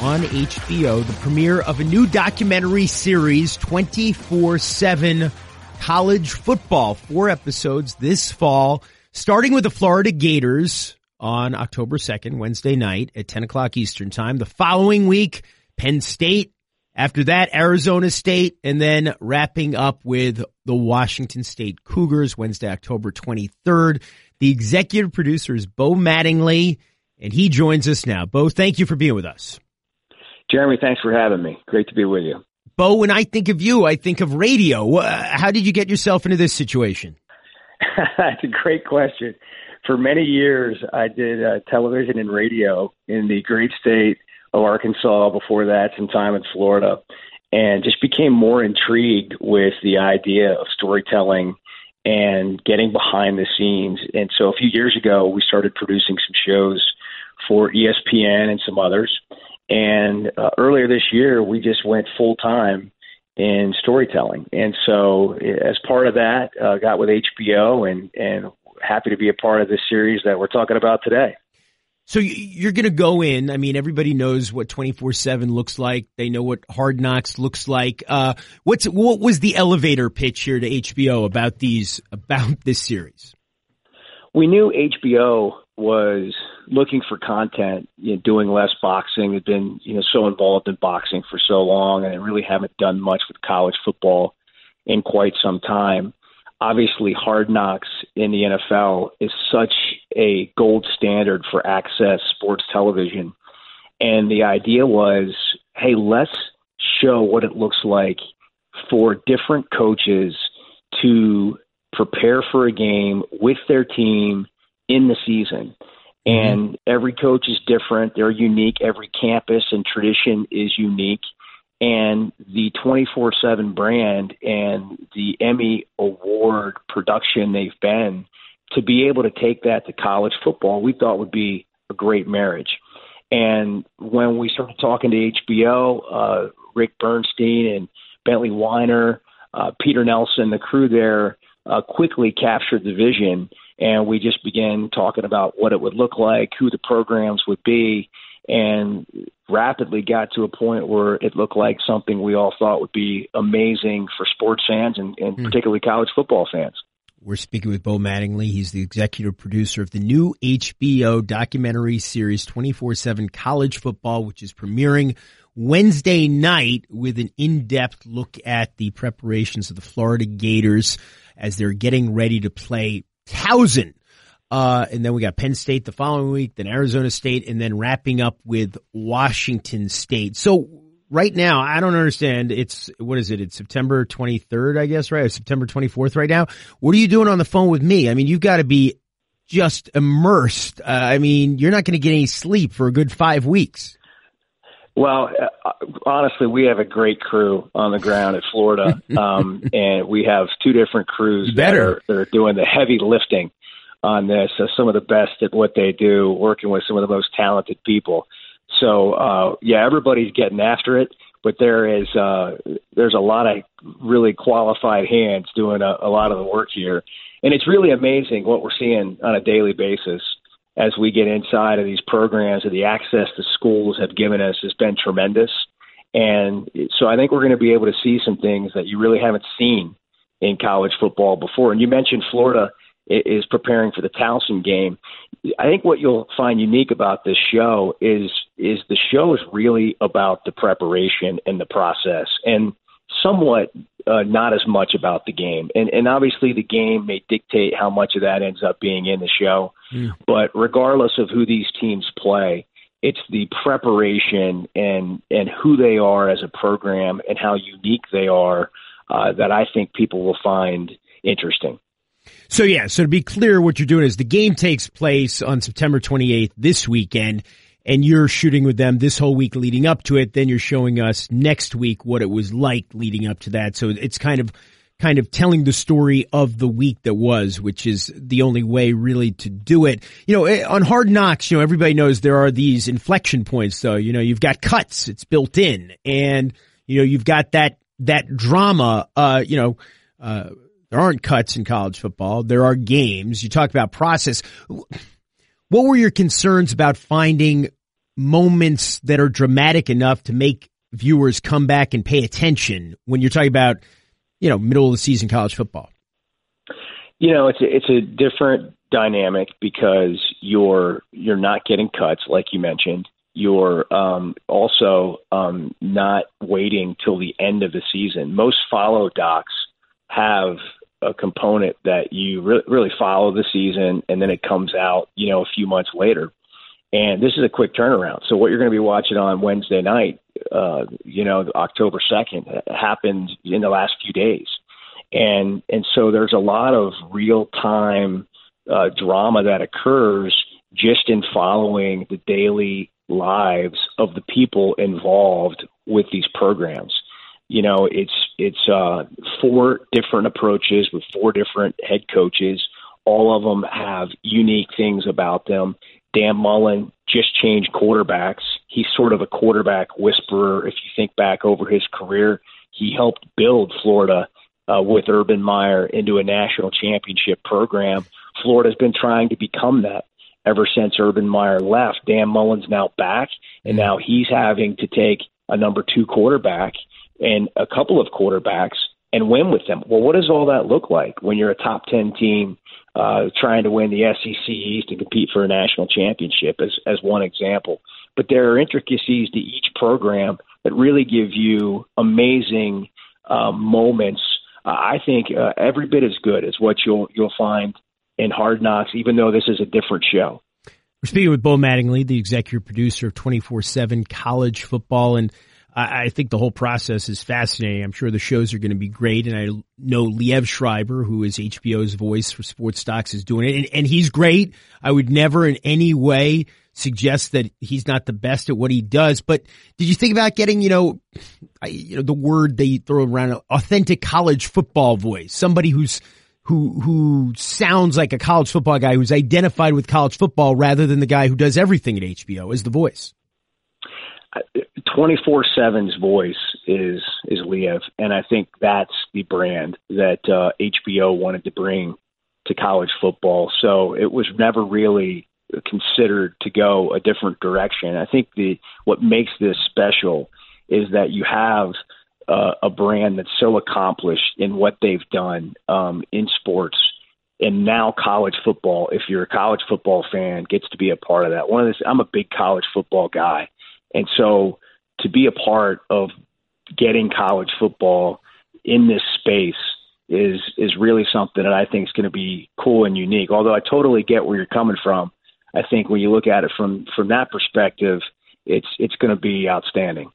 on HBO, the premiere of a new documentary series, 24-7 college football. Four episodes this fall, starting with the Florida Gators on October 2nd, Wednesday night at 10 o'clock Eastern time. The following week, Penn State. After that, Arizona State, and then wrapping up with the Washington State Cougars, Wednesday, October 23rd. The executive producer is Bo Mattingly, and he joins us now. Bo, thank you for being with us. Jeremy, thanks for having me. Great to be with you. Bo, when I think of you, I think of radio. How did you get yourself into this situation? That's a great question. For many years, I did uh, television and radio in the great state of Arkansas. Before that, some time in Florida, and just became more intrigued with the idea of storytelling and getting behind the scenes. And so, a few years ago, we started producing some shows for ESPN and some others. And uh, earlier this year, we just went full time in storytelling. And so, as part of that, uh, got with HBO and and happy to be a part of this series that we're talking about today. So you're going to go in. I mean, everybody knows what 24/7 looks like. They know what Hard Knocks looks like. Uh, what's what was the elevator pitch here to HBO about these about this series? We knew HBO was looking for content, you know, doing less boxing. Had been you know so involved in boxing for so long, and really haven't done much with college football in quite some time. Obviously, Hard Knocks in the NFL is such a gold standard for access sports television, and the idea was, hey, let's show what it looks like for different coaches to prepare for a game with their team in the season. Mm-hmm. And every coach is different. They're unique. Every campus and tradition is unique. And the 24 7 brand and the Emmy Award production they've been, to be able to take that to college football, we thought would be a great marriage. And when we started talking to HBO, uh, Rick Bernstein and Bentley Weiner, uh, Peter Nelson, the crew there uh, quickly captured the vision and we just began talking about what it would look like, who the programs would be, and rapidly got to a point where it looked like something we all thought would be amazing for sports fans and, and mm. particularly college football fans. We're speaking with Bo Mattingly. He's the executive producer of the new HBO documentary series 24-7 College Football, which is premiering Wednesday night with an in-depth look at the preparations of the Florida Gators as they're getting ready to play Towson. Uh, and then we got Penn State the following week, then Arizona State, and then wrapping up with Washington State. So right now, I don't understand. It's, what is it? It's September 23rd, I guess, right? Or September 24th right now. What are you doing on the phone with me? I mean, you've got to be just immersed. Uh, I mean, you're not going to get any sleep for a good five weeks. Well, uh, honestly, we have a great crew on the ground at Florida, um, and we have two different crews that are, that are doing the heavy lifting on this. Uh, some of the best at what they do, working with some of the most talented people. So, uh, yeah, everybody's getting after it, but there is uh, there's a lot of really qualified hands doing a, a lot of the work here, and it's really amazing what we're seeing on a daily basis as we get inside of these programs and the access the schools have given us has been tremendous. And so I think we're going to be able to see some things that you really haven't seen in college football before. And you mentioned Florida is preparing for the Towson game. I think what you'll find unique about this show is is the show is really about the preparation and the process. And somewhat uh, not as much about the game. And, and obviously, the game may dictate how much of that ends up being in the show. Mm. But regardless of who these teams play, it's the preparation and and who they are as a program and how unique they are uh, that I think people will find interesting. So yeah, so to be clear, what you're doing is the game takes place on September 28th this weekend. And you're shooting with them this whole week leading up to it. Then you're showing us next week what it was like leading up to that. So it's kind of kind of telling the story of the week that was, which is the only way really to do it. You know, eh, on Hard Knocks, you know, everybody knows there are these inflection points though. You know, you've got cuts, it's built in and you know, you've got that that drama, uh, you know, uh, there aren't cuts in college football. There are games. You talk about process. What were your concerns about finding moments that are dramatic enough to make viewers come back and pay attention when you're talking about, you know, middle of the season college football? You know, it's a, it's a different dynamic because you're you're not getting cuts like you mentioned. You're um, also um, not waiting till the end of the season. Most follow docs have a component that you re- really follow the season and then it comes out, you know, a few months later. And this is a quick turnaround. So what you're going to be watching on Wednesday night, uh, you know, October 2nd happened in the last few days. And, and so there's a lot of real time, uh, drama that occurs just in following the daily lives of the people involved with these programs you know it's it's uh four different approaches with four different head coaches. All of them have unique things about them. Dan mullen just changed quarterbacks. He's sort of a quarterback whisperer. If you think back over his career he helped build florida uh, with urban meyer into a national championship program. Florida's been trying to become that ever since urban meyer left. Dan mullen's now back and now he's having to take a number two quarterback and a couple of quarterbacks and win with them. Well, what does all that look like when you're a top 10 team uh, trying to win the SEC East and compete for a national championship, as, as one example? But there are intricacies to each program that really give you amazing um, moments. Uh, I think uh, every bit as good as what you'll you'll find in Hard Knocks, even though this is a different show. We're speaking with Bo Mattingly, the executive producer of 24 7 College Football. And I, think the whole process is fascinating. I'm sure the shows are going to be great. And I know Liev Schreiber, who is HBO's voice for sports docs, is doing it. And, and he's great. I would never in any way suggest that he's not the best at what he does. But did you think about getting, you know, I, you know, the word they throw around, authentic college football voice, somebody who's, who, who sounds like a college football guy who's identified with college football rather than the guy who does everything at HBO as the voice? 24/7's voice is is Liev, and I think that's the brand that uh, HBO wanted to bring to college football. So it was never really considered to go a different direction. I think the what makes this special is that you have uh, a brand that's so accomplished in what they've done um, in sports. And now college football, if you're a college football fan, gets to be a part of that. One of this, I'm a big college football guy, and so to be a part of getting college football in this space is is really something that I think is going to be cool and unique. Although I totally get where you're coming from, I think when you look at it from from that perspective, it's it's going to be outstanding.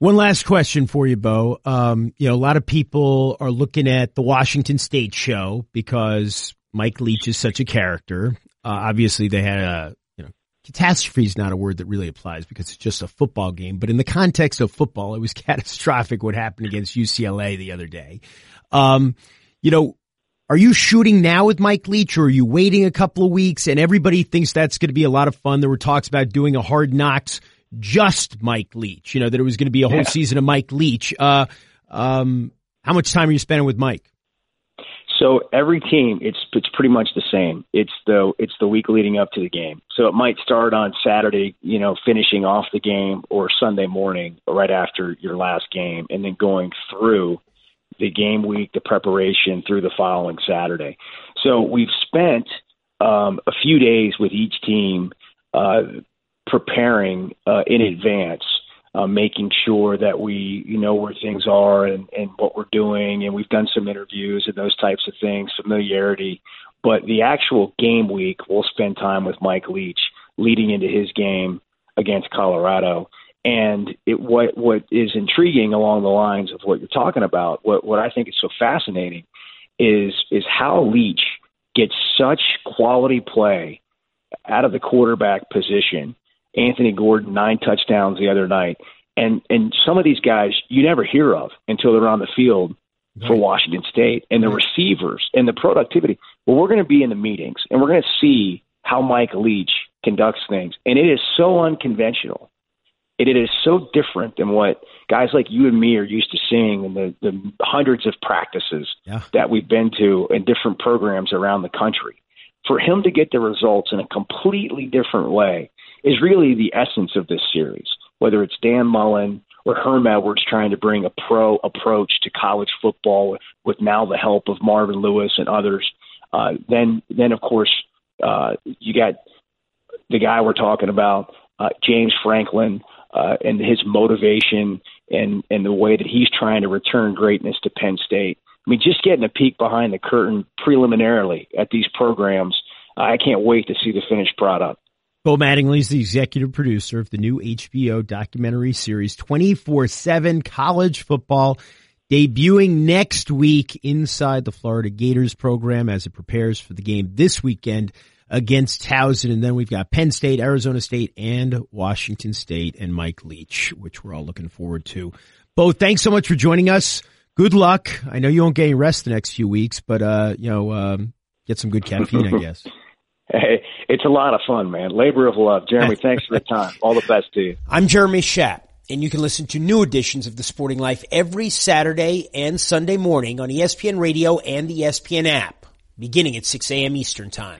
One last question for you, Bo. Um, you know, a lot of people are looking at the Washington State show because Mike Leach is such a character. Uh, obviously, they had a catastrophe is not a word that really applies because it's just a football game. But in the context of football, it was catastrophic what happened against UCLA the other day. Um, you know, are you shooting now with Mike Leach or are you waiting a couple of weeks? And everybody thinks that's going to be a lot of fun. There were talks about doing a hard knocks just Mike Leach, you know, that it was going to be a whole yeah. season of Mike Leach. Uh, um, how much time are you spending with Mike? So every team, it's it's pretty much the same. It's the it's the week leading up to the game. So it might start on Saturday, you know, finishing off the game, or Sunday morning, right after your last game, and then going through the game week, the preparation through the following Saturday. So we've spent um, a few days with each team uh, preparing uh, in advance uh, making sure that we you know where things are and, and what we're doing, and we've done some interviews and those types of things, familiarity. But the actual game week, we'll spend time with Mike Leach leading into his game against Colorado. And it, what what is intriguing along the lines of what you're talking about, what what I think is so fascinating, is is how Leach gets such quality play out of the quarterback position Anthony Gordon nine touchdowns the other night, and and some of these guys you never hear of until they're on the field for Washington State, and the receivers and the productivity. Well, we're going to be in the meetings, and we're going to see how Mike Leach conducts things, and it is so unconventional. It, it is so different than what guys like you and me are used to seeing in the, the hundreds of practices Yeah. that we've been to in different programs around the country. For him to get the results in a completely different way is really the essence of this series. Whether it's Dan Mullen or Herm Edwards trying to bring a pro approach to college football with, with now the help of Marvin Lewis and others, uh, then then of course uh, you got the guy we're talking about, uh, James Franklin, uh, and his motivation and and the way that he's trying to return greatness to Penn State. I mean, just getting a peek behind the curtain preliminarily at these programs, I can't wait to see the finished product. Bo Mattingly is the executive producer of the new HBO documentary series 24-7 College Football debuting next week inside the Florida Gators program as it prepares for the game this weekend against Towson. And then we've got Penn State, Arizona State, and Washington State and Mike Leach, which we're all looking forward to. Bo, thanks so much for joining us. Good luck. I know you won't get any rest the next few weeks, but, uh, you know, um, get some good caffeine, I guess. Hey, it's a lot of fun, man. Labor of love. Jeremy, thanks for the time. All the best to you. I'm Jeremy Schaap, and you can listen to new editions of The Sporting Life every Saturday and Sunday morning on ESPN Radio and the ESPN app, beginning at 6 a.m. Eastern Time.